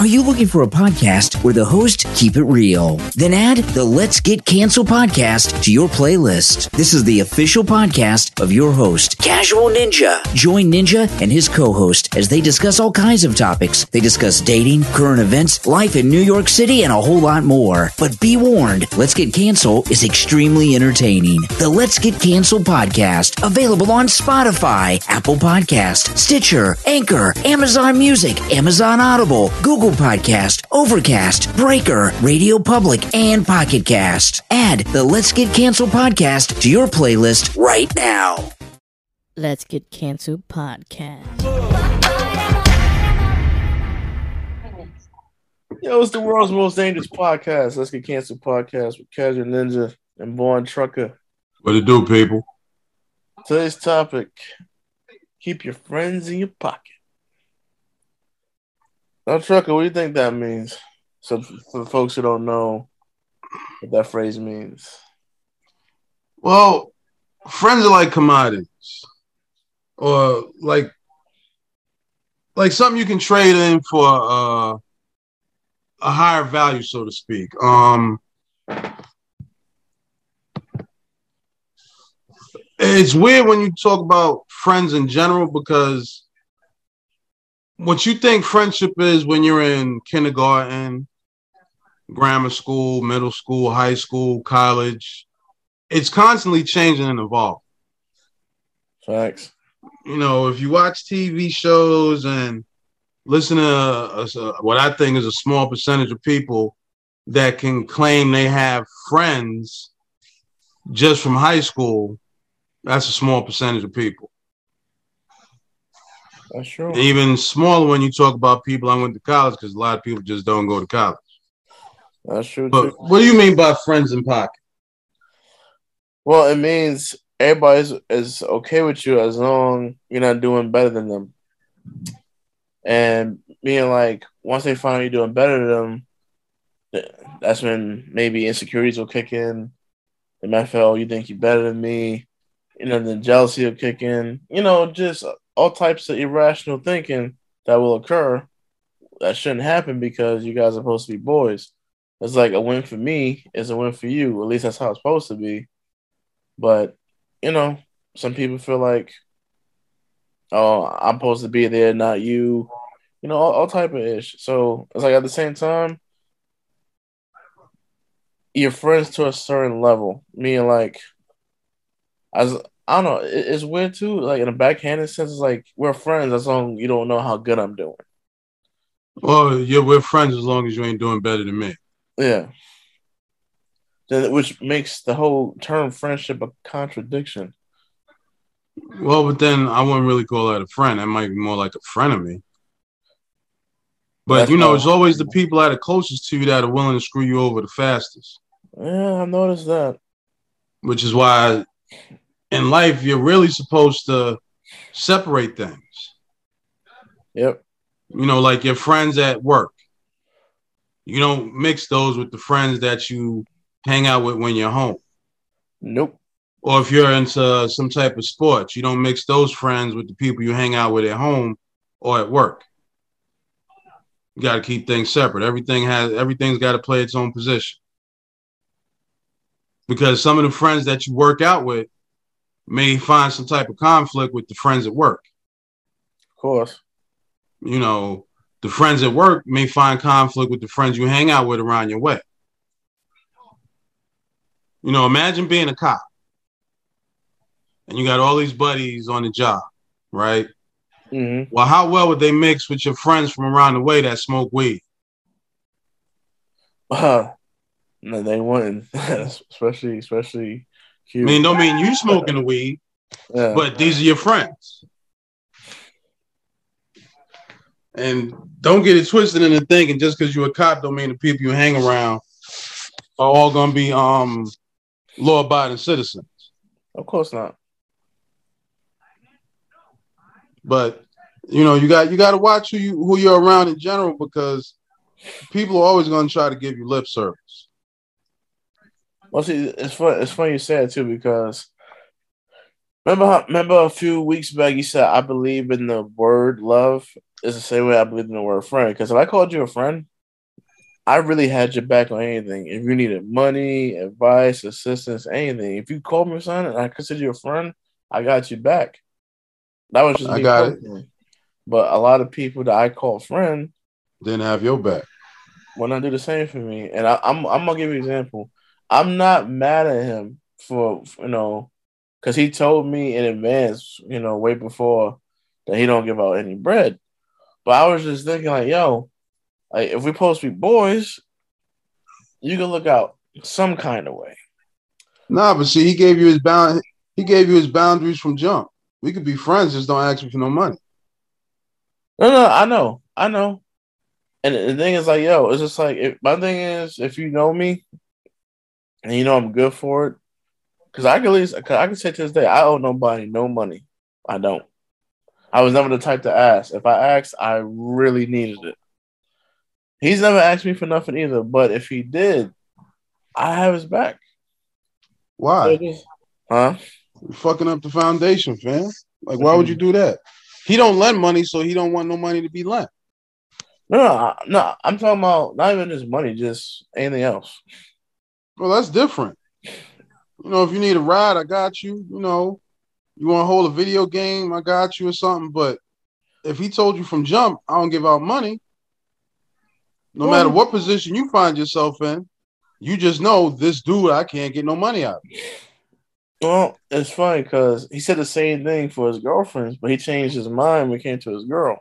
Are you looking for a podcast where the host keep it real? Then add the Let's Get Cancel podcast to your playlist. This is the official podcast of your host, Casual Ninja. Join Ninja and his co-host as they discuss all kinds of topics. They discuss dating, current events, life in New York City, and a whole lot more. But be warned, Let's Get Cancel is extremely entertaining. The Let's Get Cancel podcast, available on Spotify, Apple Podcast, Stitcher, Anchor, Amazon Music, Amazon Audible, Google Podcast, Overcast, Breaker, Radio Public, and Pocket Cast. Add the Let's Get Cancelled podcast to your playlist right now. Let's Get Canceled podcast. Yo, it's the world's most dangerous podcast. Let's get canceled podcast with Casual Ninja and Born Trucker. What it do, people? Today's topic: keep your friends in your pocket. Now, Trucker, what do you think that means? So, for folks who don't know what that phrase means, Well, friends are like commodities, or like like something you can trade in for uh, a higher value, so to speak. Um, it's weird when you talk about friends in general because what you think friendship is when you're in kindergarten, grammar school, middle school, high school, college, it's constantly changing and evolving. facts. You know, if you watch TV shows and listen to a, a- what I think is a small percentage of people that can claim they have friends just from high school, that's a small percentage of people. That's true. Even smaller when you talk about people I went to college because a lot of people just don't go to college. That's true But too. what do you mean by friends in pocket? Well, it means everybody's is okay with you as long you're not doing better than them. And being like, once they find out you're doing better than them, that's when maybe insecurities will kick in. They might feel, oh, you think you're better than me. You know, the jealousy will kick in. You know, just all types of irrational thinking that will occur that shouldn't happen because you guys are supposed to be boys. It's like a win for me is a win for you. At least that's how it's supposed to be. But you know, some people feel like, oh, I'm supposed to be there, not you. You know, all, all type of ish. So it's like at the same time, you're friends to a certain level. Meaning, like, as I don't know, it, it's weird too. Like in a backhanded sense, it's like we're friends as long as you don't know how good I'm doing. Well, yeah, we're friends as long as you ain't doing better than me. Yeah. Then, which makes the whole term friendship a contradiction. Well, but then I wouldn't really call that a friend. That might be more like a friend of me. But That's you know, it's always the people that are closest to you that are willing to screw you over the fastest. Yeah, I noticed that. Which is why in life you're really supposed to separate things. Yep. You know, like your friends at work. You don't mix those with the friends that you hang out with when you're home. Nope. Or if you're into some type of sports, you don't mix those friends with the people you hang out with at home or at work. You got to keep things separate. Everything has everything's got to play its own position. Because some of the friends that you work out with may find some type of conflict with the friends at work. Of course. You know, the friends at work may find conflict with the friends you hang out with around your way. You know, imagine being a cop and you got all these buddies on the job, right? hmm Well, how well would they mix with your friends from around the way that smoke weed? Wow. No, they wouldn't. especially, especially. I Q. mean, don't mean you smoking the weed, yeah. but these are your friends. And don't get it twisted into thinking just because you're a cop don't mean the people you hang around are all gonna be um law abiding citizens. Of course not. But you know, you got you got to watch who you who you're around in general because people are always going to try to give you lip service. Well, see, it's fun. It's funny you say it too because remember, how, remember a few weeks back you said I believe in the word love is the same way I believe in the word friend. Because if I called you a friend, I really had your back on anything. If you needed money, advice, assistance, anything, if you called me son and I consider you a friend, I got you back. That was just I got it. But a lot of people that I call friend Didn't have your back. will not do the same for me. And I, I'm I'm gonna give you an example. I'm not mad at him for you know, because he told me in advance, you know, way before that he don't give out any bread. But I was just thinking like, yo, like if we're supposed to be boys, you can look out some kind of way. Nah, but see, he gave you his bound. He gave you his boundaries from jump. We could be friends, just don't ask me for no money. No, no, I know, I know. And the thing is, like, yo, it's just like if, my thing is, if you know me, and you know I'm good for it, because I can at least, I can say to this day, I owe nobody no money. I don't. I was never the type to ask. If I asked, I really needed it. He's never asked me for nothing either. But if he did, I have his back. Why? Huh? You're fucking up the foundation, fam. Like, why would you mm-hmm. do that? He don't lend money, so he don't want no money to be lent. No, no, no. I'm talking about not even just money, just anything else. Well, that's different. You know, if you need a ride, I got you. You know, you want to hold a video game, I got you or something. But if he told you from jump, I don't give out money, no Well- matter what position you find yourself in, you just know this dude, I can't get no money out. of. Well, it's funny because he said the same thing for his girlfriends, but he changed his mind when it came to his girl.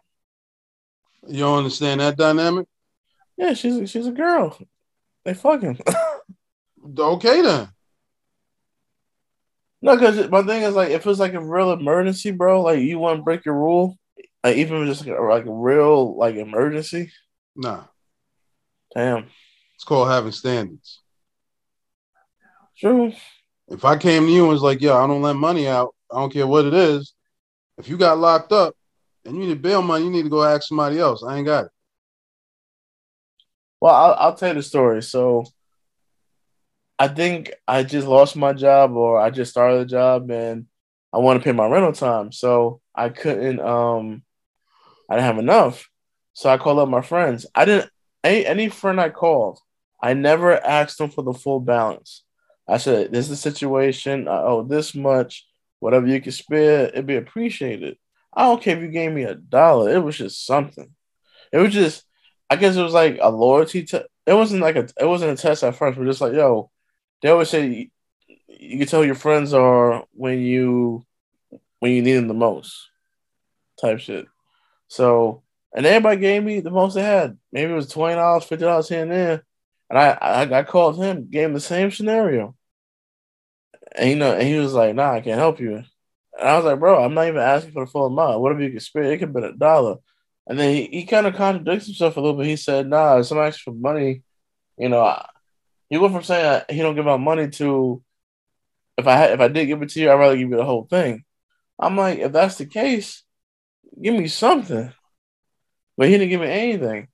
You don't understand that dynamic? Yeah, she's a, she's a girl. They fucking Okay, then. no, because my thing is like if it's like a real emergency, bro, like you want to break your rule, like even if it's just like a, like a real like emergency. Nah, Damn, it's called having standards. true. If I came to you and was like, yo, I don't lend money out, I don't care what it is. If you got locked up and you need bail money, you need to go ask somebody else. I ain't got it. Well, I'll, I'll tell you the story. So, I think I just lost my job, or I just started a job, and I want to pay my rental time. So I couldn't. Um, I didn't have enough. So I called up my friends. I didn't. Any any friend I called, I never asked them for the full balance. I said, "This is the situation. I owe this much. Whatever you can spare, it'd be appreciated. I don't care if you gave me a dollar. It was just something. It was just." I guess it was like a loyalty to. It wasn't like a. It wasn't a test at first. We're just like, yo. They always say you, can tell your friends are when you when you need them the most, type shit. So and everybody gave me the most they had. Maybe it was twenty dollars, fifty dollars here and there. And I, I I called him, gave him the same scenario. And you know, and he was like, "Nah, I can't help you." And I was like, "Bro, I'm not even asking for the full amount. Whatever you can spare, it could be a dollar." And then he, he kind of contradicts himself a little bit. He said, "Nah, if someone asks for money, you know, I, he went from saying that he don't give out money to if I had, if I did give it to you, I'd rather give you the whole thing." I'm like, if that's the case, give me something. But he didn't give me anything.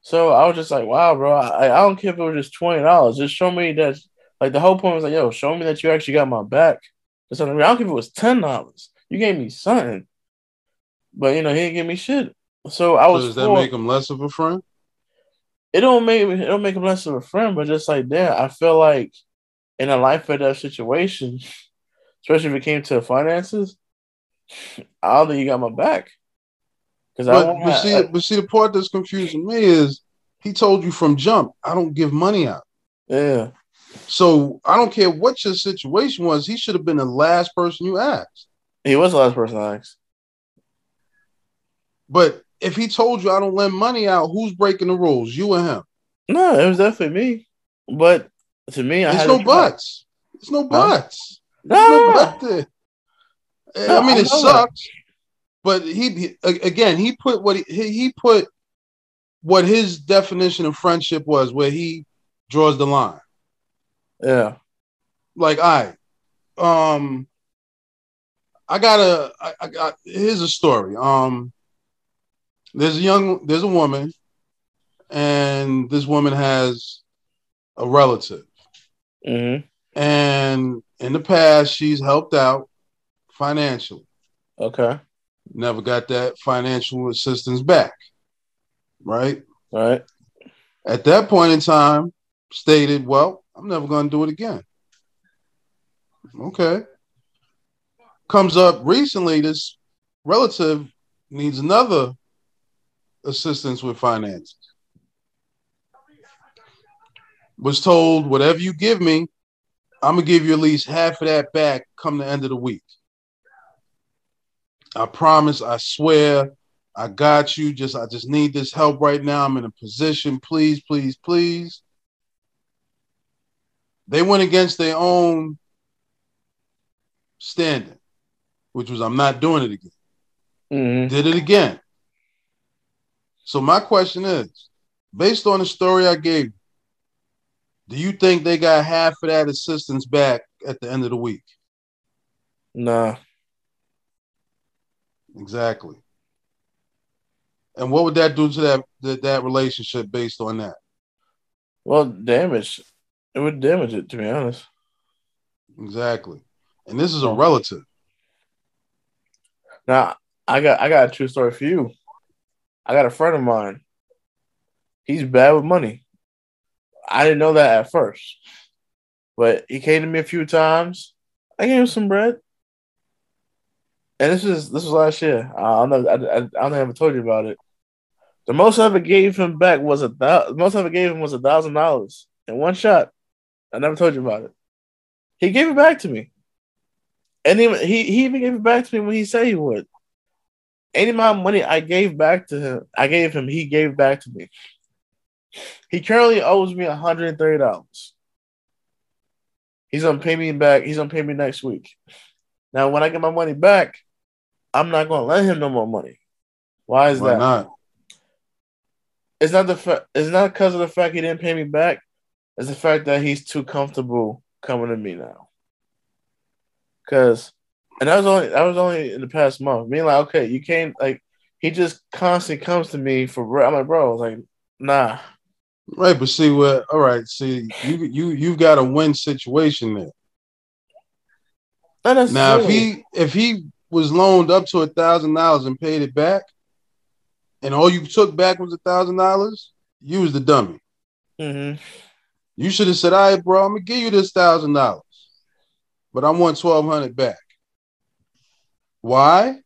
So I was just like, wow, bro. I, I don't care if it was just twenty dollars. Just show me that. Like the whole point was like, yo, show me that you actually got my back. That's what I mean. I don't care if it was ten dollars. You gave me something. But you know, he didn't give me shit. So I So was. does that make him less of a friend? It don't make it don't make him less of a friend, but just like that, I feel like in a life or death situation, especially if it came to finances, I don't think you got my back. Because I But, won't but have- see, but see, the part that's confusing me is he told you from jump, I don't give money out. yeah, So I don't care what your situation was. He should have been the last person you asked. he was the last person I asked. But if he told you I don't lend money out, who's breaking the rules? You or him? No, it was definitely me. But to me, I There's no buts. There's no buts. No, but. I mean, I it know that. sucks. But he, he again, he put what he, he put what his definition of friendship was, where he draws the line. Yeah. Like, I, um, I got a, I, I got. Here's a story. Um, there's a young, there's a woman, and this woman has a relative, Mm-hmm. and in the past she's helped out financially. Okay. Never got that financial assistance back. Right. right At that point in time, stated, "Well, I'm never going to do it again." Okay. Comes up recently. This relative needs another assistance with finances. Was told, "Whatever you give me, I'm gonna give you at least half of that back come the end of the week." I promise. I swear. I got you. Just I just need this help right now. I'm in a position. Please, please, please. They went against their own standing, which was I'm not doing it again. Mm-hmm. Did it again. So my question is, based on the story I gave you, do you think they got half of that assistance back at the end of the week? Nah. Exactly. And what would that do to that that, that relationship based on that? Well, damage. It would damage it, to be honest. Exactly. And this is a relative. Now, I got I got a true story for you. I got a friend of mine. He's bad with money. I didn't know that at first, but he came to me a few times. I gave him some bread, and this was this was last year. I don't know. I, I, I don't ever told you about it. The most I ever gave him back was a thousand. Most I ever gave him was a thousand dollars in one shot. I never told you about it. He gave it back to me, and he he even gave it back to me when he said he would. Any amount of money I gave back to him, I gave him. He gave back to me. He currently owes me one hundred and thirty dollars. He's gonna pay me back. He's gonna pay me next week. Now, when I get my money back, I'm not gonna lend him no more money. Why is Why that? not? It's not the fact. It's not because of the fact he didn't pay me back. It's the fact that he's too comfortable coming to me now. Cause, and that was only that was only in the past month. Being like, okay, you can't like. He just constantly comes to me for. I'm like, bro, I was like, nah. Right, but see what all right, see you you you've got a win situation there. Now if he if he was loaned up to a thousand dollars and paid it back, and all you took back was a thousand dollars, you was the dummy. Mhm. You should have said, all right, bro, I'm gonna give you this thousand dollars, but I want twelve hundred back. Why?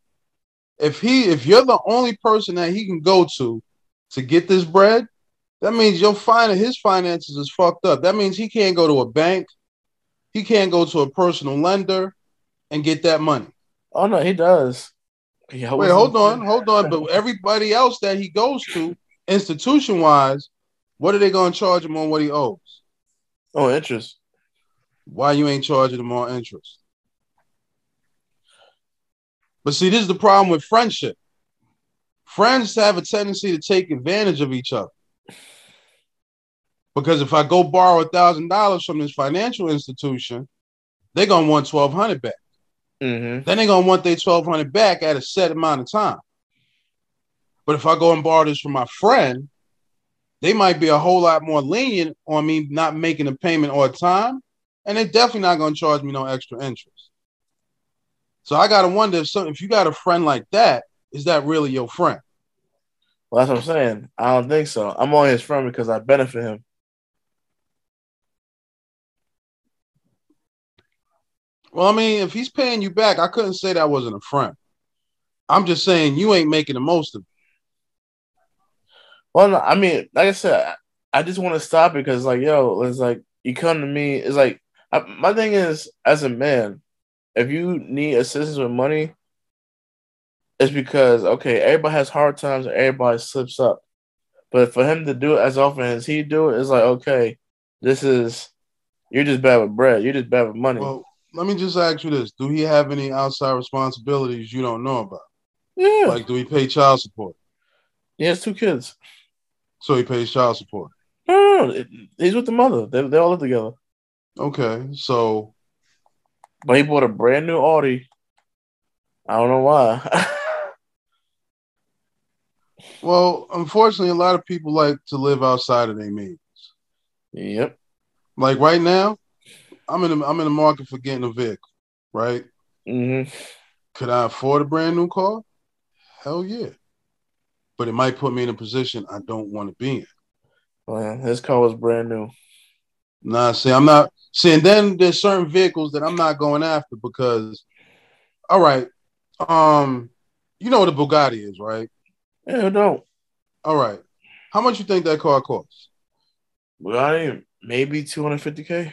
If he if you're the only person that he can go to to get this bread, that means your fin- his finances is fucked up. That means he can't go to a bank, he can't go to a personal lender and get that money. Oh no, he does. He Wait, hold on, hold on. But everybody else that he goes to, institution wise, what are they gonna charge him on what he owes? Oh, interest. Why you ain't charging him on interest? But see, this is the problem with friendship. Friends have a tendency to take advantage of each other. Because if I go borrow a thousand dollars from this financial institution, they're gonna want twelve hundred back. Mm-hmm. Then they're gonna want their twelve hundred back at a set amount of time. But if I go and borrow this from my friend, they might be a whole lot more lenient on me not making a payment on time, and they're definitely not gonna charge me no extra interest. So I gotta wonder if some if you got a friend like that, is that really your friend? Well, that's what I'm saying. I don't think so. I'm only his friend because I benefit him. Well, I mean, if he's paying you back, I couldn't say that wasn't a friend. I'm just saying you ain't making the most of it. Well, no, I mean, like I said, I, just want to stop it because, like, yo, it's like you come to me. It's like I, my thing is, as a man, if you need assistance with money, it's because okay, everybody has hard times, and everybody slips up. But for him to do it as often as he do it, it's like okay, this is you're just bad with bread. You're just bad with money. Well, let me just ask you this: Do he have any outside responsibilities you don't know about? yeah, Like, do he pay child support? he has two kids. So he pays child support. No, no, no, he's with the mother. They they all live together. Okay, so But he bought a brand new Audi. I don't know why. well, unfortunately, a lot of people like to live outside of their means. yep. Like right now, I'm in the, I'm in the market for getting a vehicle. Right? Mm-hmm. Could I afford a brand new car? Hell yeah. But it might put me in a position I don't want to be in. Well, his car was brand new. Nah, see, I'm not see, and then there's certain vehicles that I'm not going after because all right, um, you know what a Bugatti is, right? Yeah, don't. All right. How much you think that car costs? Bugatti, maybe 250K.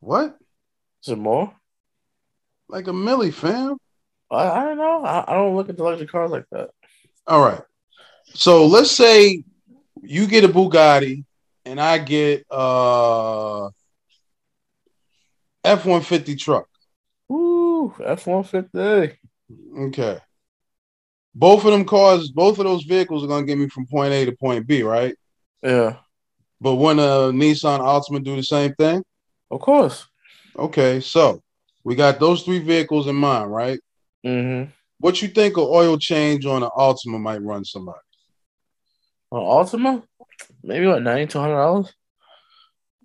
What? Is it more? Like a milli, fam? I, I don't know. I, I don't look at the luxury cars like that. All right. So let's say you get a Bugatti and I get uh F one fifty truck. Ooh, F one fifty. Okay. Both of them cars, both of those vehicles are gonna get me from point A to point B, right? Yeah, But when a Nissan Altima do the same thing, of course. okay. So we got those three vehicles in mind, right? Mm-hmm. What you think an oil change on an Altima might run somebody? On Altima, maybe what ninety to hundred dollars.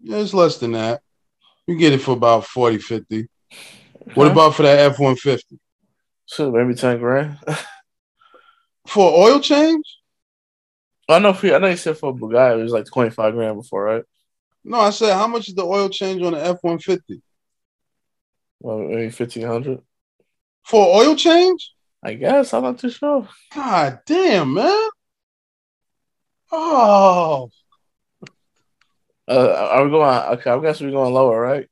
Yeah, it's less than that. You get it for about 40, 50. What about for that F one fifty? So maybe ten grand. For oil change? I know. For, I know you said for a Bugatti it was like twenty five grand before, right? No, I said how much is the oil change on the F one fifty? Well, maybe fifteen hundred. For oil change? I guess I'm not too sure. God damn, man. Oh, Uh, are we going? Okay, I guess we're going lower, right?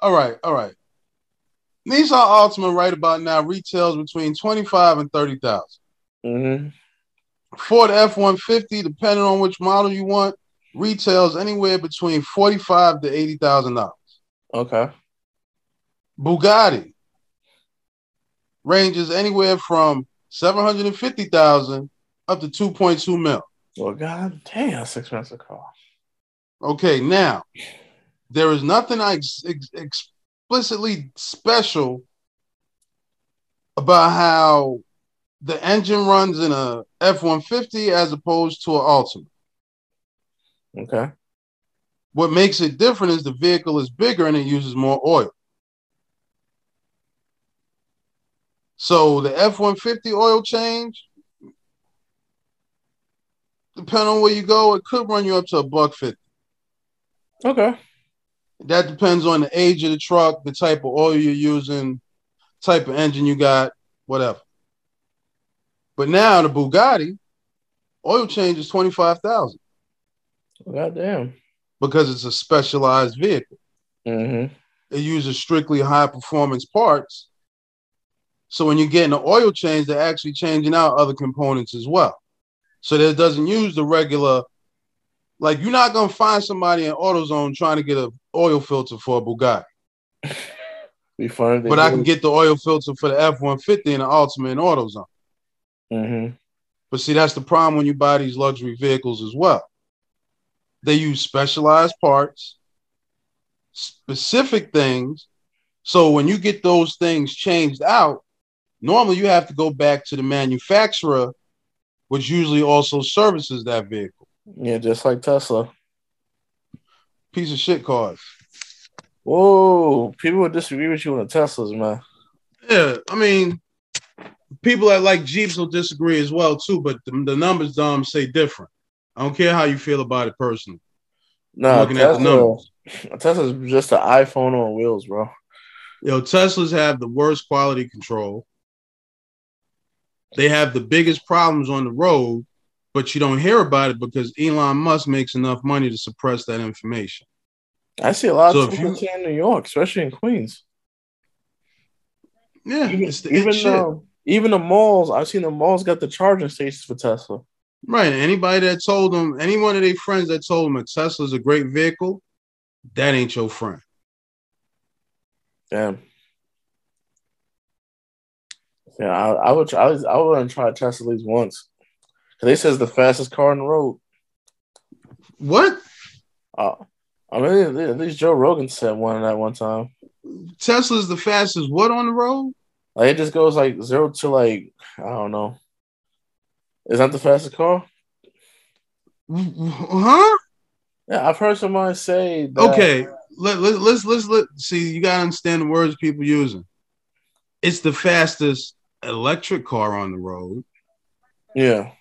all right, all right. Nissan Altima right about now retails between 25 and 30,000. Mm-hmm. Ford F-150, depending on which model you want, retails anywhere between 45 to $80,000. Okay. Bugatti ranges anywhere from 750,000 up to 2.2 mil. Well, god damn, that's expensive car. Okay, now there is nothing ex- ex- explicitly special about how the engine runs in a F-150 as opposed to an Altima. Okay. What makes it different is the vehicle is bigger and it uses more oil. So the F-150 oil change, depending on where you go, it could run you up to a buck fifty. Okay. That depends on the age of the truck, the type of oil you're using, type of engine you got, whatever. But now the Bugatti oil change is twenty five thousand God damn. because it's a specialized vehicle. Mm-hmm. It uses strictly high performance parts. So when you're getting an oil change, they're actually changing out other components as well. So that it doesn't use the regular. Like you're not gonna find somebody in AutoZone trying to get an oil filter for a Bugatti. Be fun. But I can get the oil filter for the F one fifty and the Altima in AutoZone. Mm-hmm. But see, that's the problem when you buy these luxury vehicles as well. They use specialized parts, specific things. So when you get those things changed out, normally you have to go back to the manufacturer, which usually also services that vehicle. Yeah, just like Tesla. Piece of shit cars. Whoa, people would disagree with you on the Teslas, man. Yeah, I mean, people that like Jeeps will disagree as well too, but the, the numbers dumb say different. I don't care how you feel about it personally. No, looking at the Tesla, numbers. Tesla's just an iPhone on wheels, bro. Yo, Teslas have the worst quality control. They have the biggest problems on the road, but you don't hear about it because Elon Musk makes enough money to suppress that information. I see a lot So of people you- in New York, especially in Queens. Yeah, Even the even, shit. um, even the malls, I've seen the malls got the charging stations for Tesla. right. Anybody that told them, any one of their friends that told them a Tesla's a great vehicle, that ain't your friend. Damn. Yeah, I, I would. I was. I would try a Tesla at least once. 'Cause they says the fastest car on the road. What? Uh, I mean, at least Joe Rogan said one at one time. Tesla's the fastest what on the road? Like it just goes like zero to like I don't know. Is that the fastest car? Huh? Yeah, I've heard someone say. That, Okay, let, let, let's let's let see. You gotta understand the words people using. It's the fastest electric car on the road, Yeah.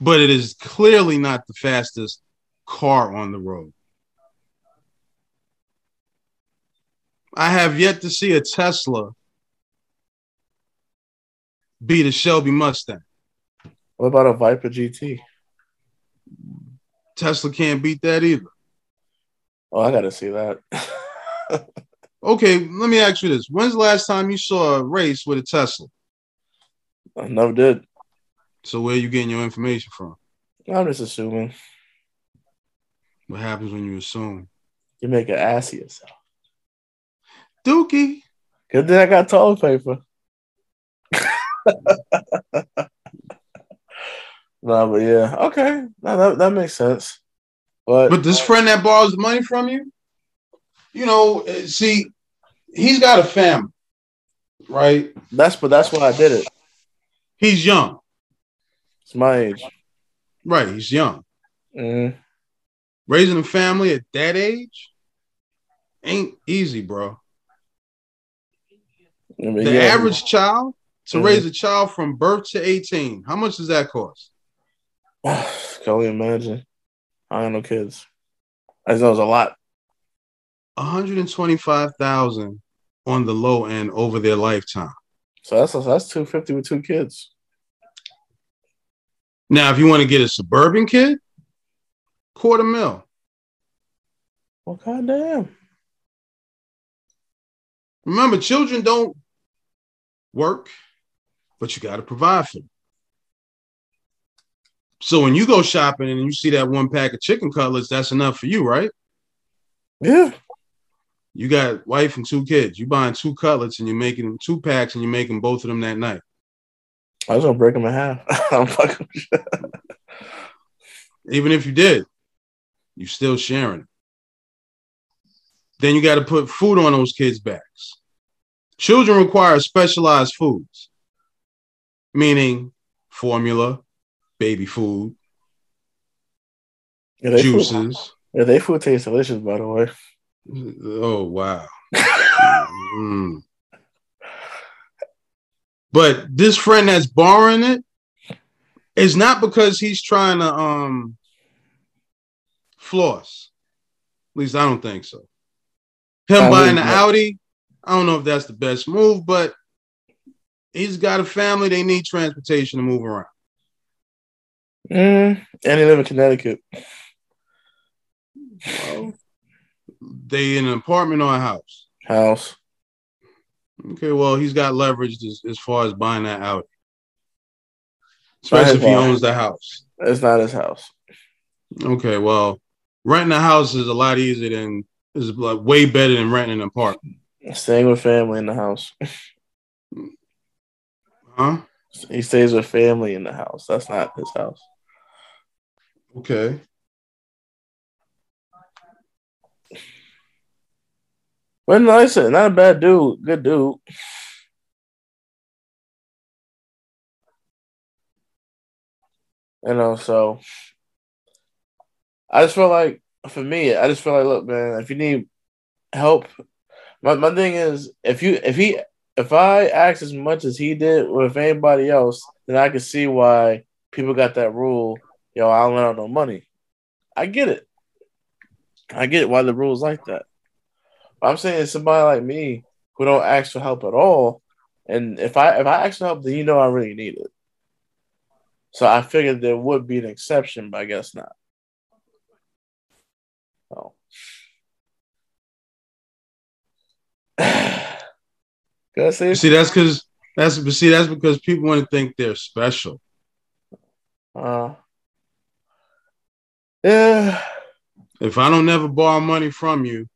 but it is clearly not the fastest car on the road. I have yet to see a Tesla beat a Shelby Mustang. What about a Viper GT? Tesla can't beat that either. Oh, I gotta see that. Okay, let me ask you this: When's the last time you saw a race with a Tesla? I never did. So where you getting your information from? I'm just assuming What happens when you assume? you make an ass of yourself. Dookie. Good thing I got toilet paper. no, but yeah, okay, no, that that makes sense. But, But this friend that borrows the money from you, you know, eh, see, he's got a family, right? that's but that's why I did it. He's young, It's my age. right? He's young. Mhm. Raising a family at that age ain't easy, bro. I mean, The yeah. average child to Mhm. raise a child from birth to 18, how much does that cost? Can only imagine. I don't know kids. I just know it's a lot. 125,000 on the low end over their lifetime. So that's that's two fifty with two kids. Now, if you want to get a suburban kid, quarter mil. Well, goddamn. Remember, children don't work, but you got to provide for them. So when you go shopping and you see that one pack of chicken cutlets, that's enough for you, right? Yeah. You got wife and two kids. You buying two cutlets and you're making two packs and you're making both of them that night. I was gonna break them in half. I'm fucking. Even if you did, you still sharing it. Then you got to put food on those kids' backs. Children require specialized foods, meaning formula, baby food, Yeah, they food, juices. yeah, they food tastes delicious, by the way. Oh wow. Mm. But this friend that's borrowing it is not because he's trying to um floss. At least I don't think so. Him I buying the Audi, I don't know if that's the best move, but he's got a family. They need transportation to move around. Mm, and they live in Connecticut. Well, they in an apartment or a house. House. Okay, well, he's got leverage as, as far as buying that. Not Especially if he owns the house. It's not his house. Okay, well, renting a house is a lot easier than is like way better than renting an apartment. Staying with family in the house. Huh? He stays with family in the house. That's not his house. Okay. But nice, not a bad dude. Good dude. You know, so I just feel like for me, I just feel like, look, man, if you need help, my, my thing is if you if he if I ask as much as he did with anybody else, then I can see why people got that rule, yo, I don't let out no money. I get it. I get why the rule's like that. I'm saying somebody like me who don't ask for help at all, and if I if I ask for help, then you know I really need it. So I figured there would be an exception, but I guess not. Oh. Say? See, that's because that's but see, that's because people want to think they're special. Uh, yeah. If I don't never borrow money from you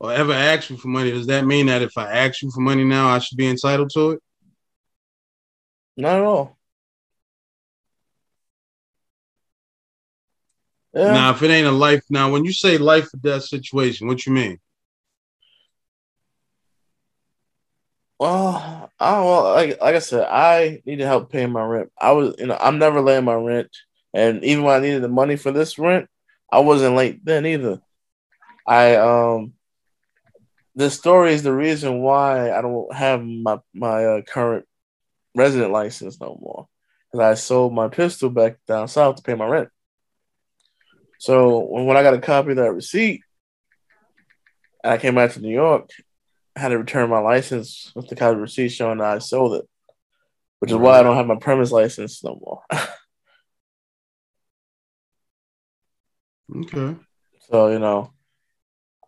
or ever ask you for money, does that mean that if I ask you for money now, I should be entitled to it? Not at all. Yeah. Now, if it ain't a life, now when you say life or death situation, what you mean? Well, I well, like like I said, I need to help pay my rent. I was, you know, I'm never laying my rent, and even when I needed the money for this rent, I wasn't late then either. I um, this story is the reason why I don't have my my uh, current resident license no more because I sold my pistol back down south to pay my rent. So when, I got a copy of that receipt, and I came back to New York, I had to return my license with the copy of the receipt showing that I sold it, which is why I don't have my premise license no more. Okay. so you know,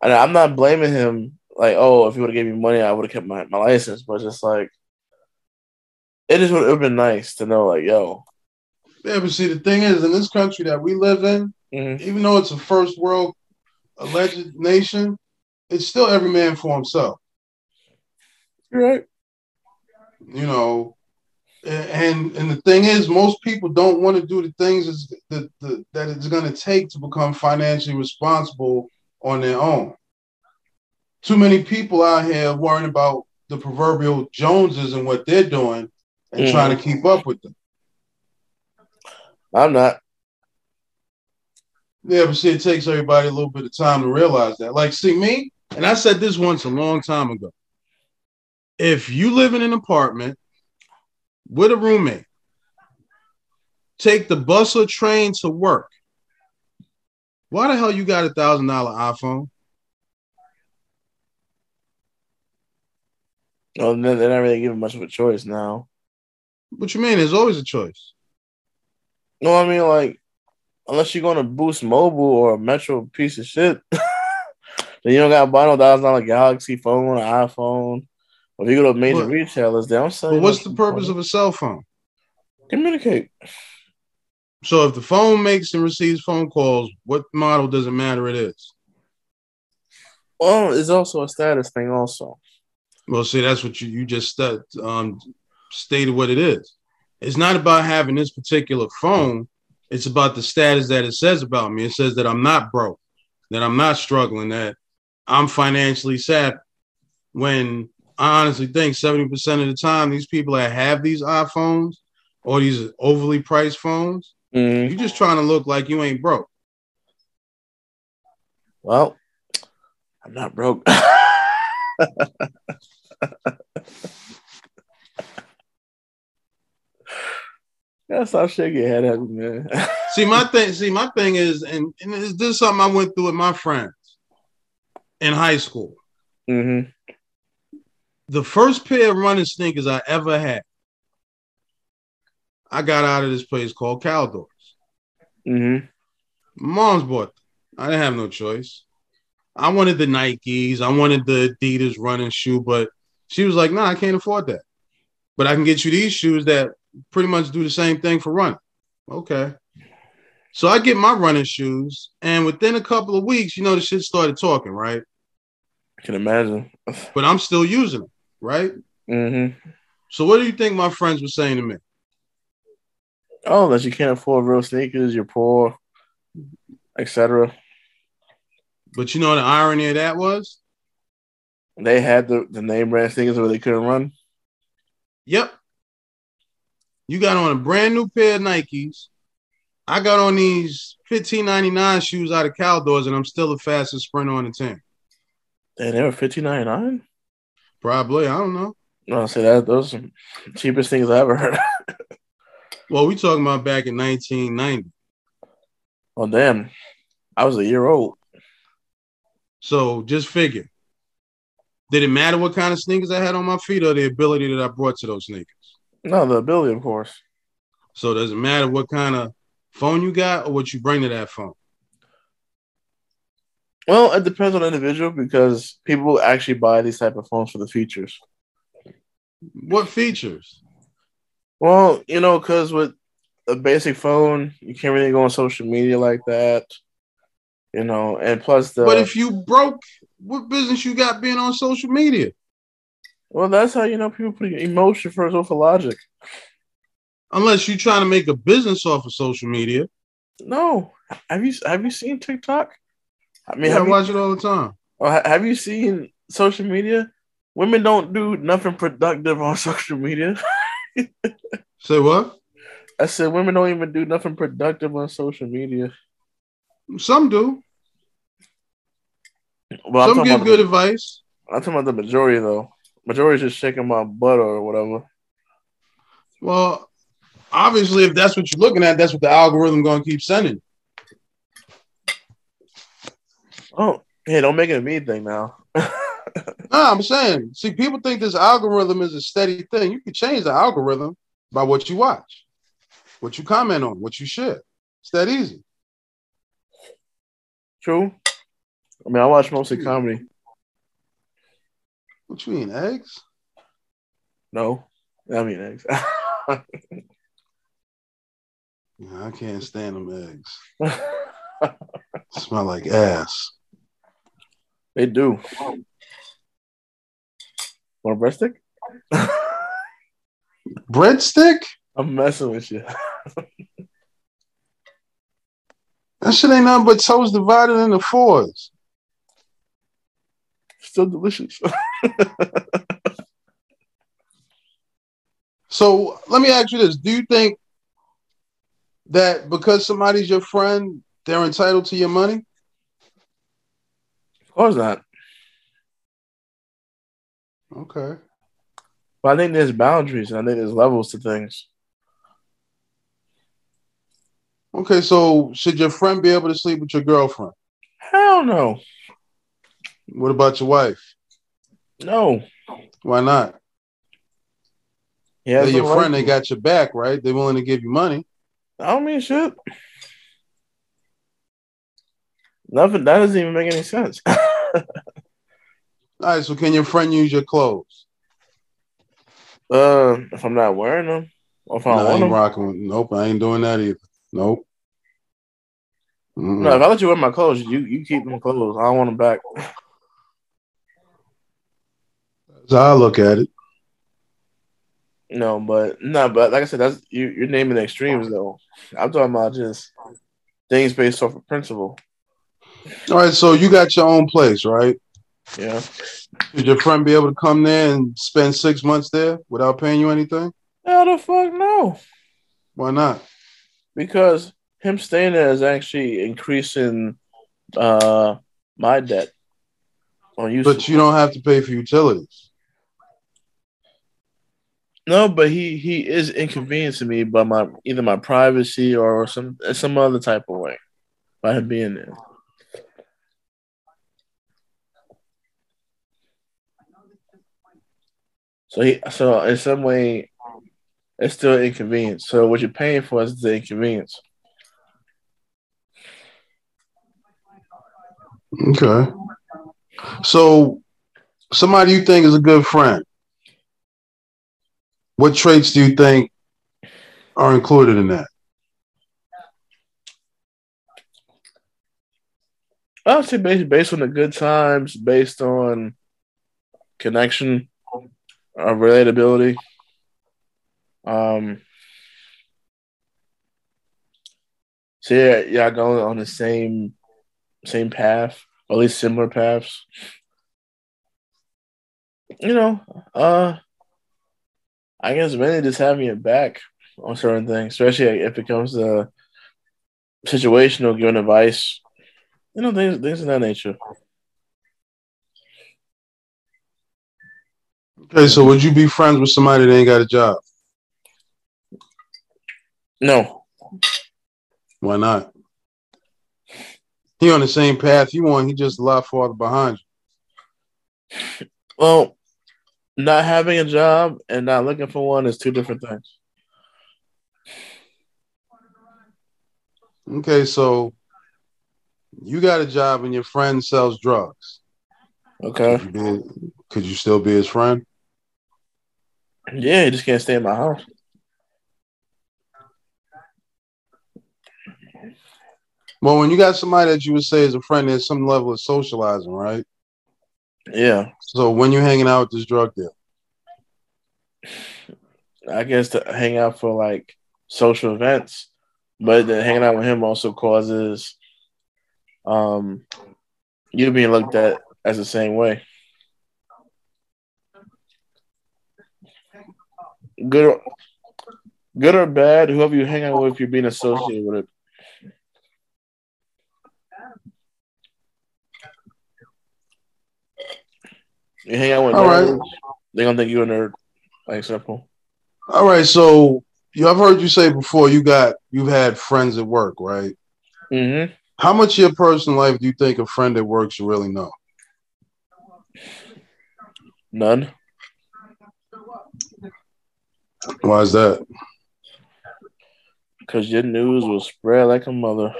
and I'm not blaming him. Like, oh, if you would have gave me money, I would have kept my, my license. But just like, it just would have been nice to know, like, yo, Yeah, but see, the thing is, in this country that we live in, mhm. even though it's a first world alleged nation, it's still every man for himself. you're right. You know, and and the thing is, most people don't want to do the things that that, that it's going to take to become financially responsible on their own. Too many people out here worrying about the proverbial Joneses and what they're doing and Mhm. trying to keep up with them. I'm not. Yeah, but see, it takes everybody a little bit of time to realize that. Like, see, me, and I said this once a long time ago. If you live in an apartment with a roommate, take the bus or train to work. Why the hell you got a thousand dollar iPhone? Well, they're they're not really giving much of a choice now. What you mean? There's always a choice. No, I mean like, unless you're going to Boost Mobile or a Metro piece of shit, then you don't got to buy no thousand dollar Galaxy phone or iPhone. Or if you go to a major But- retailers, they don't sell. But what's the purpose phone. of a cell phone? communicate? So if the phone makes and receives phone calls, what model does it matter it is? Well, it's also a status thing. Also, Well, see, that's what you you just st- um, stated what it is. It's not about having this particular phone. It's about the status that it says about me. It says that I'm not broke, that I'm not struggling, that I'm financially savvy. When I honestly think 70% of the time, these people that have these iPhones or these overly priced phones, Mhm. you're just trying to look like you ain't broke. well, I'm not broke. Yeah, stop shaking your head at me, man. See, my thing, see, my thing is, and, and this is something I went through with my friends in high school. hmm The first pair of running sneakers I ever had, I got out of this place called Caldors. hmm My mom's bought them. I didn't have no choice. I wanted the Nikes, I wanted the Adidas running shoe, but she was like, "Nah, I can't afford that. But I can get you these shoes that pretty much do the same thing for running." Okay. So I get my running shoes, and within a couple of weeks, you know, the shit started talking, right? I can imagine. But I'm still using them, right? hmm So what do you think my friends were saying to me? Oh, that you can't afford real sneakers, you're poor, etc. But you know the irony of that was, They had the, the name brand sneakers where they couldn't run. yep, you got on a brand new pair of Nikes. I got on these 15.99 shoes out of Caldors, and I'm still the fastest sprinter on the team. Damn, they were fifteen ninety nine. Probably, I don't know. No, say that those are some cheapest things I ever heard. Well, we talking about back in 1990. oh damn, I was a year old. So just figure. Did it matter what kind of sneakers I had on my feet or the ability that I brought to those sneakers? No, the ability, of course. So does it matter what kind of phone you got or what you bring to that phone? Well, it depends on the individual because people actually buy these type of phones for the features. What features? Well, you know, because with a basic phone, you can't really go on social media like that. You know, and plus the but if you broke, what business you got being on social media? well, that's how you know people put emotion first over logic. Unless you're trying to make a business off of social media. No, have you have you seen TikTok? I mean, Yeah, I have, you, watch it all the time. Oh, have you seen social media? Women don't do nothing productive on social media. Say what? I said women don't even do nothing productive on social media. Some do. Well, Some give good the, advice. I'm talking about the majority though. Majority's just shaking my butt or whatever. Well, obviously, if that's what you're looking at, that's what the algorithm going to keep sending. Oh, hey, don't make it a me thing now. No, I'm saying, see, people think this algorithm is a steady thing. You can change the algorithm by what you watch, what you comment on, what you share. It's that easy. True. I mean, I watch mostly comedy. What you mean, eggs? No, I mean eggs. Yeah, I can't stand them eggs. Smell like ass. they do. Want a breadstick? Breadstick? I'm messing with you. That shit ain't nothing but toes divided into fours. Still delicious. So let me ask you this: Do you think that because somebody's your friend, they're entitled to your money? of course not. Okay. But I think there's boundaries and I think there's levels to things. Okay, so should your friend be able to sleep with your girlfriend? Hell no. What about your wife? No. Why not? Yeah, your friend, they got your back, right? They're willing to give you money. I don't mean shit. Nothing. That doesn't even make any sense. All right, so can your friend use your clothes? uh, if I'm not wearing them, or if I No, don't I want ain't them. rocking with Nope, I ain't doing that either. Nope. Mm-mm. No, if I let you wear my clothes, you you keep them clothes. I don't want them back. I look at it. No, but no, but like I said, that's you. You're naming the extremes though. I'm talking about just things based off of principle. All right, so you got your own place, right? Yeah. Should your friend be able to come there and spend six months there without paying you anything? Hell the fuck no. Why not? Because him staying there is actually increasing uh my debt on you. But you don't have to pay for utilities. No, but he he is inconveniencing me by my either my privacy or some some other type of way by him being there. So he so in some way it's still inconvenience. So what you're paying for is the inconvenience. Okay. So somebody you think is a good friend. What traits do you think are included in that? I would say based based on the good times, based on connection, uh, relatability. Um, so yeah, y'all going on the same same path, or at least similar paths. You know, uh, I guess mainly just having it back on certain things, especially if it comes to situational giving advice. You know, things things of that nature. Okay, so would you be friends with somebody that ain't got a job? No, Why not? He on the same path you on, he just a lot farther behind you. well, not having a job and not looking for one is two different things. Okay, so you got a job and your friend sells drugs. Okay. Could you, be, could you still be his friend? Yeah, he just can't stay in my house. Well, when you got somebody that you would say is a friend, there's some level of socializing, right? Yeah, So when you're hanging out with this drug dealer, I guess to hang out for like social events But then hanging out with him also causes um you being looked at as the same way. Good or, good or bad, whoever you hang out with, you're being associated with it. You hang out with All right. nerds, they're gonna think you're a nerd. Like simple. All right, so you I've heard you say before you got you've had friends at work, right? Mm-hmm. How much of your personal life do you think a friend at work should really know? None. Why is that? Because your news will spread like a mother.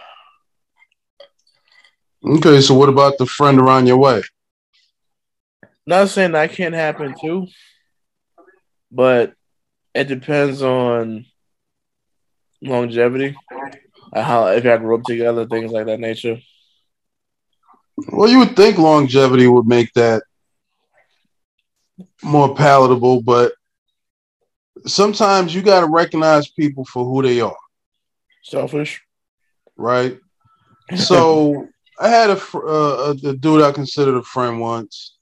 Okay, so what about the friend around your way? Not saying that can't happen too, but it depends on longevity. How if y'all grew up together, things like that nature. Well, you would think longevity would make that more palatable, but sometimes you got to recognize people for who they are, Selfish. right? So I had a, uh, a dude I considered a friend once.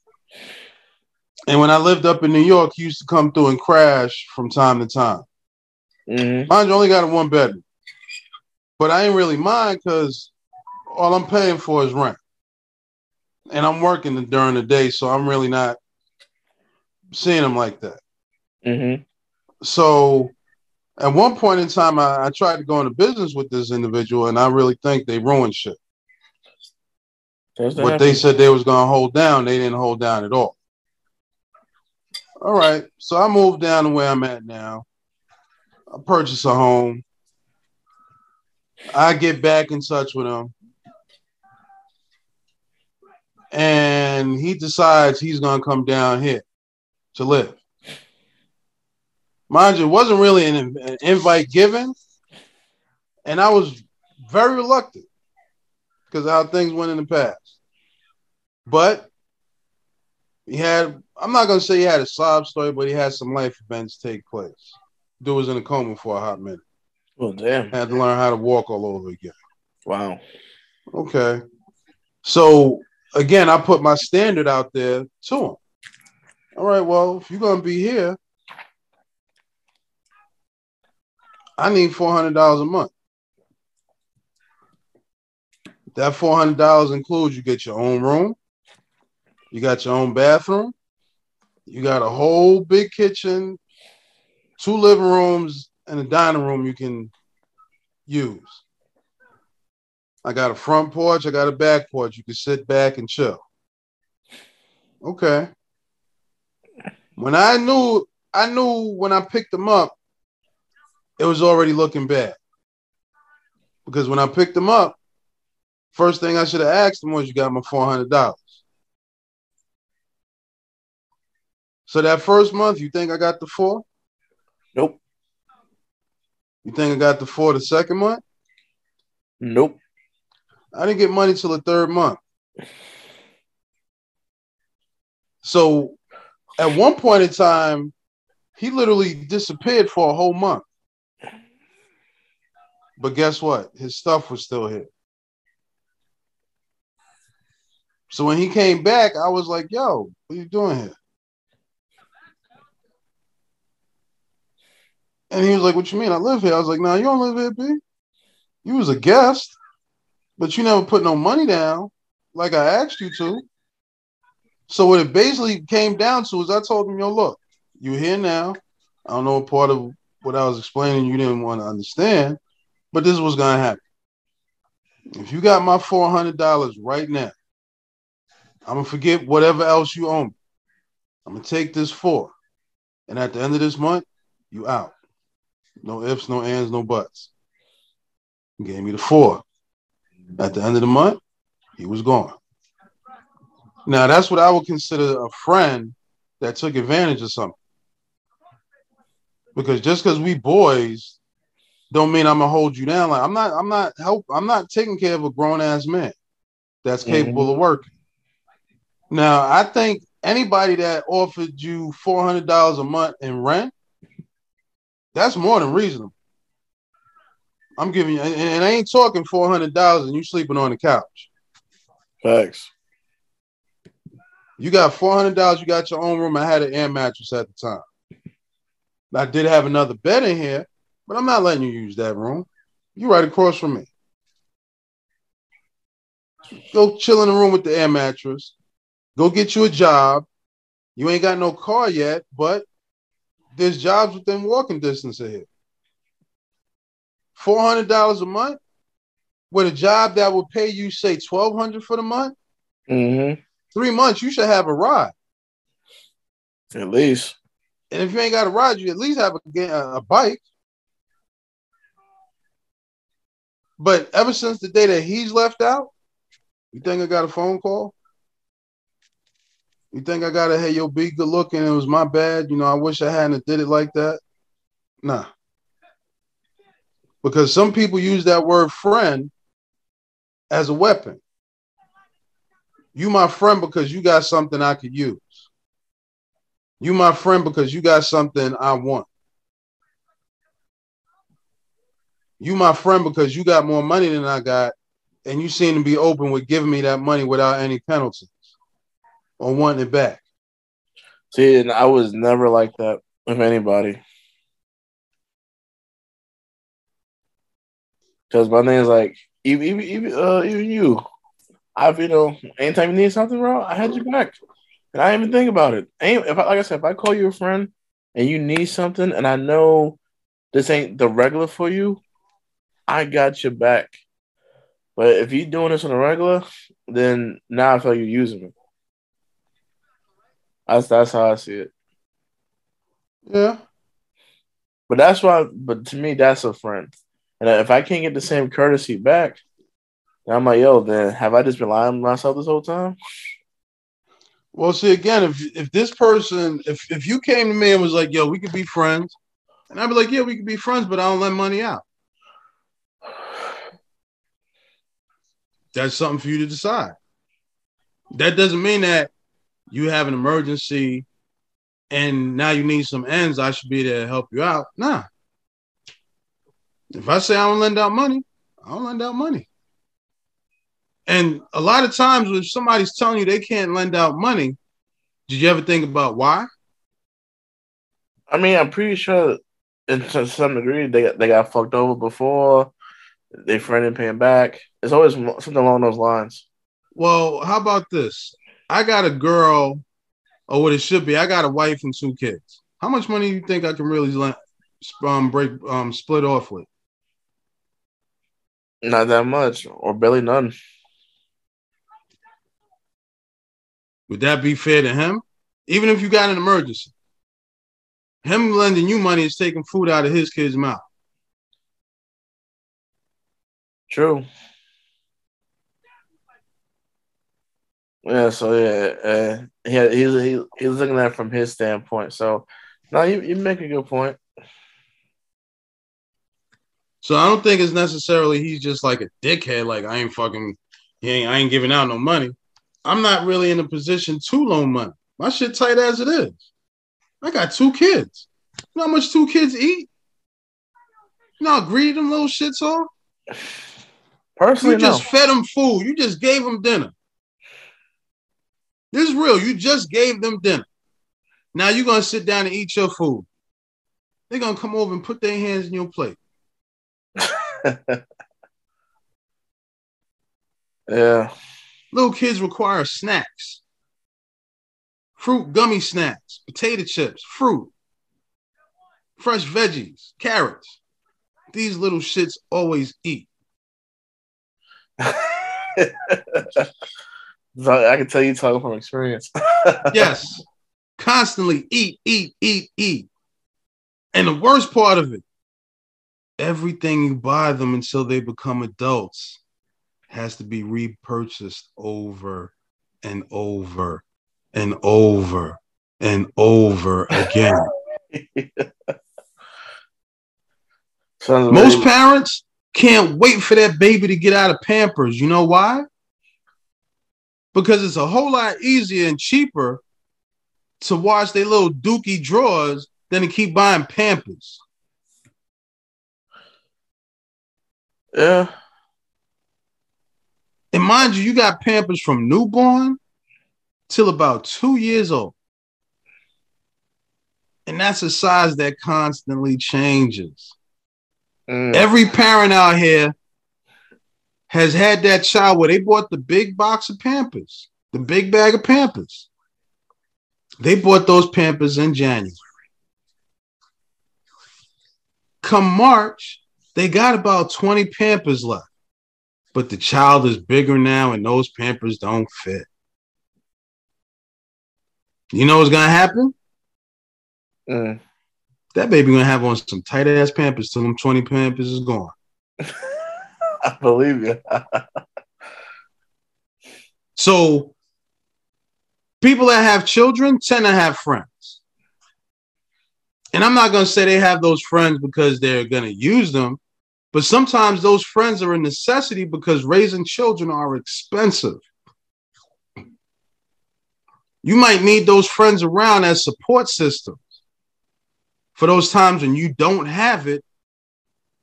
And when I lived up in New York, he used to come through and crash from time to time. hmm Mind you, only got a one bedroom. But I ain't really mind because all I'm paying for is rent. And I'm working during the day, so I'm really not seeing him like that. hmm So at one point in time, I, I tried to go into business with this individual, and I really think they ruined shit. What they said they was gonna hold down, they didn't hold down at all. All right, so I moved down to where I'm at now. I purchase a home. I get back in touch with him. And he decides he's gonna come down here to live. Mind you, it wasn't really an, an invite given, and I was very reluctant because how things went in the past. But he had, I'm not going to say he had a sob story, but he had some life events take place. Dude was in a coma for a hot minute. Oh damn! Had to learn how to walk all over again. Wow. Okay. So again, I put my standard out there to him. All right, well, if you're going to be here, I need $400 a month. That $400 includes you get your own room, you got your own bathroom, you got a whole big kitchen, two living rooms, and a dining room you can use. I got a front porch, I got a back porch. You can sit back and chill. Okay. When I knew, I knew when I picked them up, it was already looking bad. Because when I picked them up, first thing I should have asked him was, "You got my four hundred dollars?" So that first month, you think I got the four? Nope. You think I got the four the second month? Nope. I didn't get money till the third month. So at one point in time, he literally disappeared for a whole month. But guess what? His stuff was still here. So when he came back, I was like, yo, what are you doing here? And he was like, What you mean? I live here. I was like, No, you don't live here, B. You was a guest, but you never put no money down like I asked you to. So what it basically came down to is I told him, yo, look, you're here now. I don't know what part of what I was explaining you didn't want to understand, but this was gonna happen. If you got my four hundred dollars right now, I'm gonna forget whatever else you owe me. I'm gonna take this four, and at the end of this month, you out. No ifs, no ands, no buts. He gave me the four. At the end of the month, he was gone. Now that's what I would consider a friend that took advantage of something. Because just because we boys don't mean I'm gonna hold you down. Like I'm not, I'm not help, I'm not taking care of a grown ass man that's capable of mm-hmm. working. Now I think anybody that offered you four hundred dollars a month in rent, that's more than reasonable. I'm giving you, and, and I ain't talking four hundred dollars, and you sleeping on the couch. Thanks. You got four hundred dollars. You got your own room. I had an air mattress at the time. I did have another bed in here, but I'm not letting you use that room. You right across from me. Go chill in the room with the air mattress. Go get you a job. You ain't got no car yet, but there's jobs within walking distance of here. Four hundred dollars a month with a job that will pay you say twelve hundred for the month. Mm-hmm. Three months, you should have a ride. At least. And if you ain't got a ride, you at least have a, a bike. But ever since the day that he's left out, you think I got a phone call? You think I got a hey yo be good looking? It was my bad. You know, I wish I hadn't did it like that. Nah. Because some people use that word friend as a weapon. You my friend because you got something I could use. You my friend because you got something I want. You my friend because you got more money than I got, and you seem to be open with giving me that money without any penalties or wanting it back. See, and I was never like that with anybody. Because my is like, even even even, uh, even you, I've you know, anytime you need something, bro, I had your back, and I didn't even think about it. If I, like I said, if I call you a friend and you need something, and I know this ain't the regular for you, I got your back. But if you're doing this on a regular, then now I feel like you're using me. That's that's how I see it. Yeah. But that's why. But to me, that's a friend. And if I can't get the same courtesy back, I'm like, yo, then have I just been lying to myself this whole time? Well, see, again, if if this person, if if you came to me and was like, yo, we could be friends, and I'd be like, yeah, we could be friends, but I don't lend money out. That's something for you to decide. That doesn't mean that you have an emergency and now you need some ends. I should be there to help you out. Nah. If I say I don't lend out money, I don't lend out money. And a lot of times when somebody's telling you they can't lend out money, did you ever think about why? I mean, I'm pretty sure to some degree they got, they got fucked over before. They friend and paying back. It's always something along those lines. Well, how about this? I got a girl, or what it should be. I got a wife and two kids. How much money do you think I can really um, break um, split off with? Not that much, or barely none. Would that be fair to him? Even if you got an emergency, him lending you money is taking food out of his kid's mouth. True. Yeah, so yeah, uh, yeah, he's he, he's looking at it from his standpoint. So, no, you, you make a good point. So I don't think it's necessarily he's just like a dickhead. Like I ain't fucking, he ain't, I ain't giving out no money. I'm not really in a position to loan money. My shit tight as it is. I got two kids. You know how much two kids eat? You know how greedy them little shits are? Personally, you just no. fed them food. You just gave them dinner. This is real. You just gave them dinner. Now you're gonna sit down and eat your food. They're gonna come over and put their hands in your plate. yeah. Little kids require snacks. Fruit gummy snacks, potato chips, fruit, fresh veggies, carrots. These little shits always eat. So I can tell you talking from experience. yes. Constantly eat, eat, eat, eat. And the worst part of it, everything you buy them until they become adults has to be repurchased over and over and over and over again. Most parents can't wait for that baby to get out of Pampers. You know why? Because it's a whole lot easier and cheaper to wash their little dookie drawers than to keep buying Pampers. Yeah. And mind you, you got Pampers from newborn till about two years old. And that's a size that constantly changes. Mm. Every parent out here has had that child where they bought the big box of Pampers, the big bag of Pampers. They bought those Pampers in January. Come March, they got about 20 Pampers left. But the child is bigger now and those Pampers don't fit. You know what's going to happen? Mm. That baby going to have on some tight ass Pampers till them 20 Pampers is gone. I believe you. So people that have children tend to have friends. And I'm not going to say they have those friends because they're going to use them, but sometimes those friends are a necessity because raising children are expensive. You might need those friends around as support systems for those times when you don't have it,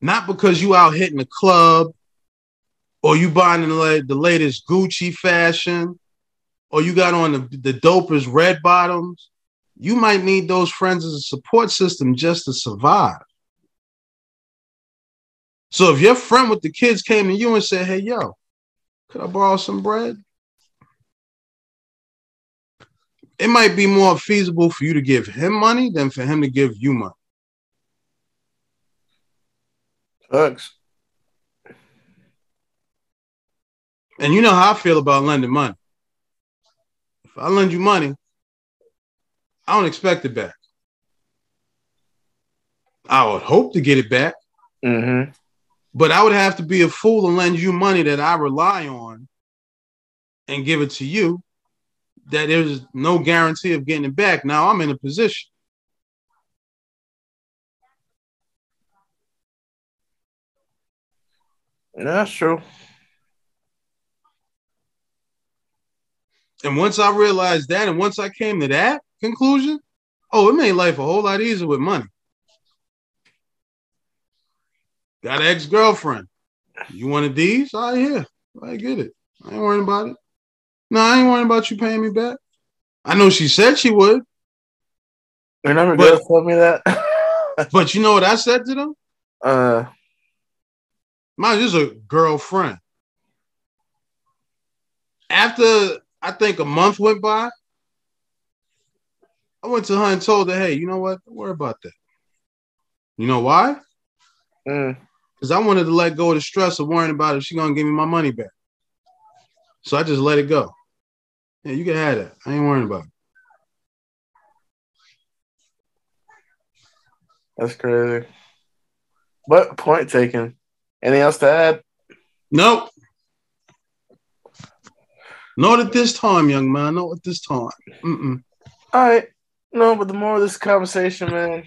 not because you out hitting the club or you buying the, the latest Gucci fashion or you got on the, the dopest red bottoms. You might need those friends as a support system just to survive. So if your friend with the kids came to you and said, Hey, yo, could I borrow some bread? It might be more feasible for you to give him money than for him to give you money. Thanks. And you know how I feel about lending money. If I lend you money, I don't expect it back. I would hope to get it back, Mm-hmm. but I would have to be a fool to lend you money that I rely on and give it to you that there's no guarantee of getting it back. Now I'm in a position. That's true. And once I realized that, and once I came to that conclusion, oh, it made life a whole lot easier with money. Got an ex girlfriend. You wanted these? All right, here. I get it. I ain't worrying about it. No, I ain't worrying about you paying me back. I know she said she would, never But- tell me that. but you know what I said to them? uh, Mine is a girlfriend. After I think a month went by, I went to her and told her, hey, you know what? Don't worry about that. You know why? mm, Because I wanted to let go of the stress of worrying about if she gonna give me my money back. So I just let it go. Yeah, you can have that. I ain't worrying about it. that's crazy. But point taken. Anything else to add? Nope. Not at this time, young man. Not at this time. Mm-mm. All right. No, but the more of this conversation, man,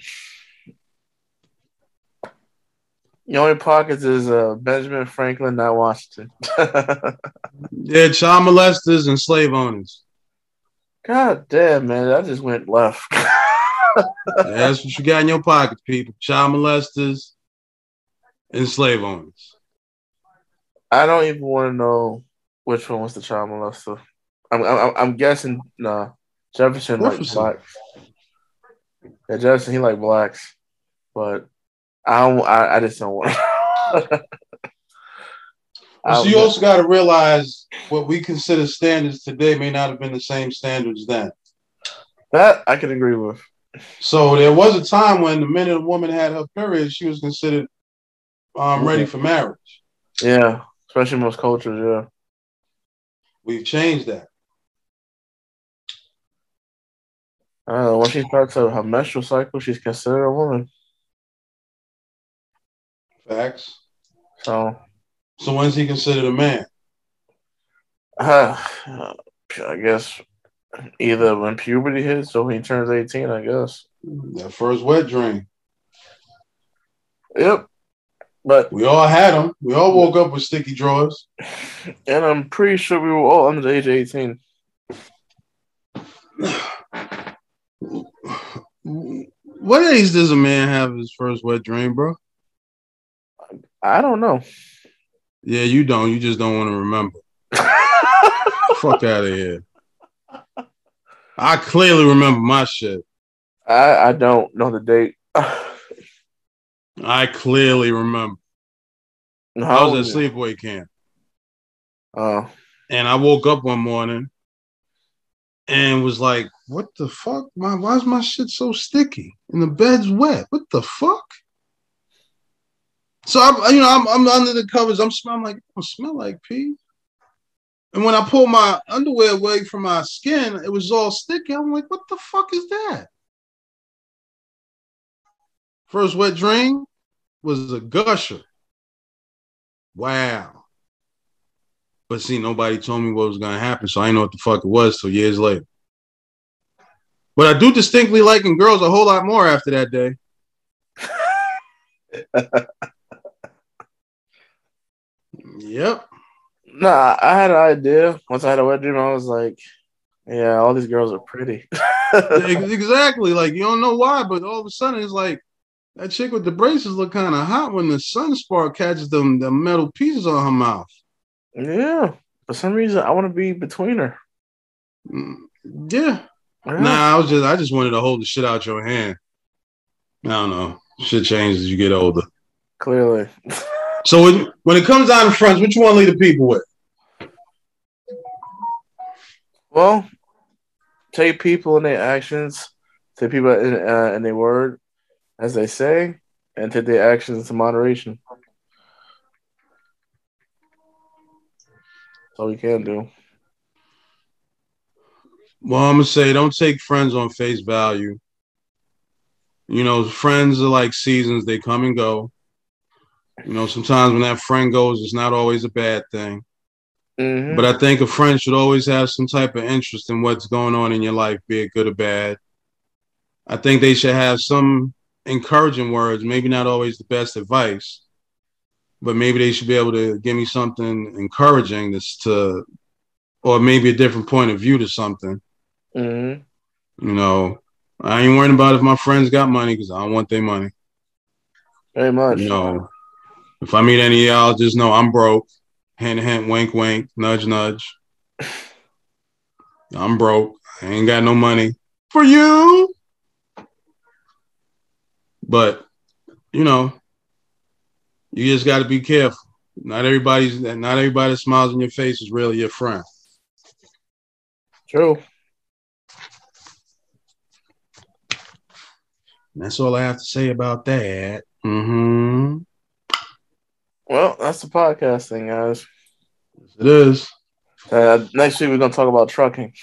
the only pockets is uh, Benjamin Franklin, not Washington. Yeah, child molesters and slave owners. God damn, man, I just went left. That's what you got in your pockets, people. Child molesters and slave owners. I don't even want to know which one was the child molester. I'm, I'm, I'm guessing, nah, Jefferson like Jefferson. blacks. Yeah, Jefferson, he like blacks, but I don't. I, I just don't want. So you also got to realize what we consider standards today may not have been the same standards then. that I can agree with. So there was a time when the minute a woman had her period, she was considered um, ready for marriage. Yeah, especially most cultures. We've changed that. I don't know. When she starts her, her menstrual cycle, she's considered a woman. Facts. So, So when's he considered a man? uh, I guess either when puberty hits or when he turns 18, I guess. That first wet dream. Yep. But, We all had them. We all woke up with sticky drawers. and I'm pretty sure we were all under the age of 18. What age does a man have his first wet dream, bro? I don't know. Yeah, you don't. You just don't want to remember. Fuck out of here. I clearly remember my shit. I I don't know the date. I clearly remember. I was at sleepaway camp. Oh, and I woke up one morning and was like, "What the fuck? My why's my shit so sticky? And the bed's wet. What the fuck?" So I'm, you know, I'm, I'm under the covers. I'm smelling like, I smell like pee. And when I pulled my underwear away from my skin, it was all sticky. I'm like, "What the fuck is that?" First wet dream was a gusher. Wow. But see, nobody told me what was gonna happen, so I didn't know what the fuck it was till years later. But I do distinctly liking girls a whole lot more after that day. Yep. nah. I had an idea once I had a wet dream. I was like, yeah, all these girls are pretty. Exactly. Like you don't know why, but all of a sudden it's like that chick with the braces look kind of hot when the sun spark catches them the metal pieces on her mouth. yeah. For some reason, I want to be between her. Mm, Yeah. Yeah. Nah, I was just I just wanted to hold the shit out your hand. I don't know. Shit changes as you get older. Clearly. So when, when it comes down to friends, what you want to leave the people with? Well, take people in their actions, take people in, uh, in their word, as they say, and take their actions into moderation. That's all we can do. Well, I'm gonna say don't take friends on face value. You know, friends are like seasons, they come and go. You know, sometimes when that friend goes, it's not always a bad thing. Mhm. But I think a friend should always have some type of interest in what's going on in your life, be it good or bad. I think they should have some encouraging words, maybe not always the best advice, but maybe they should be able to give me something encouraging that's to, or maybe a different point of view to something. Mhm. You know, I ain't worrying about if my friends got money because I don't want their money. Very much. You know, if I meet any of y'all, just know I'm broke. Hint, hint, wink, wink, nudge, nudge. I'm broke. I ain't got no money for you. But, you know, you just got to be careful. Not everybody's, not everybody that smiles in your face is really your friend. True. That's all I have to say about that. Mm-hmm. Well, that's the podcast thing, guys. It is. Uh, next week we're gonna talk about trucking.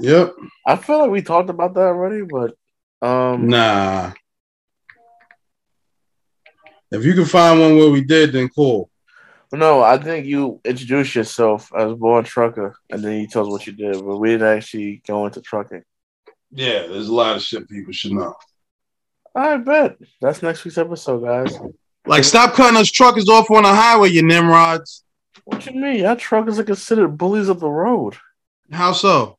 Yep. I feel like we talked about that already, but um, Nah. If you can find one where we did, then cool. no, I think you introduced yourself as born trucker, and then you tell us what you did, but we didn't actually go into trucking. Yeah, there's a lot of shit people should know. I bet that's next week's episode, guys. Like, stop cutting us truckers off on the highway, you nimrods. What you mean? Y'all truckers are considered bullies of the road. How so?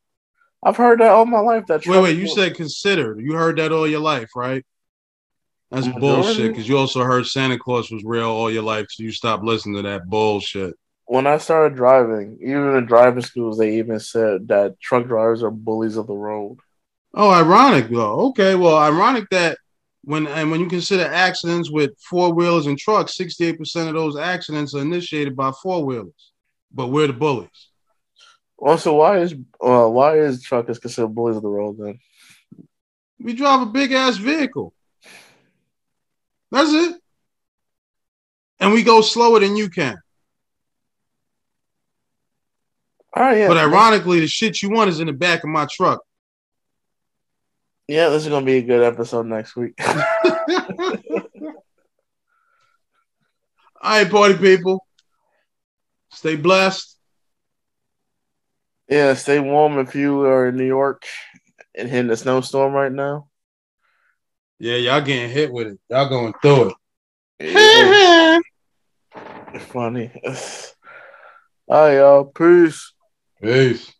I've heard that all my life. That Wait, wait. You said considered. You heard that all your life, right? That's bullshit. Because you also heard Santa Claus was real all your life, so you stopped listening to that bullshit. when I started driving, even in driving schools, they even said that truck drivers are bullies of the road. Oh, ironic though. Okay, well, ironic that when and when you consider accidents with four wheelers and trucks, sixty-eight percent of those accidents are initiated by four wheelers. But we're the bullies. Also, why is uh, why is truckers considered bullies of the road then? We drive a big ass vehicle. That's it. And we go slower than you can. All right, yeah. But ironically, the shit you want is in the back of my truck. yeah, this is gonna be a good episode next week. All right, party people. Stay blessed. Yeah, stay warm if you are in New York and hitting a snowstorm right now. Yeah, y'all getting hit with it. Y'all going through it. Yeah, funny. All right, y'all. Peace. Peace.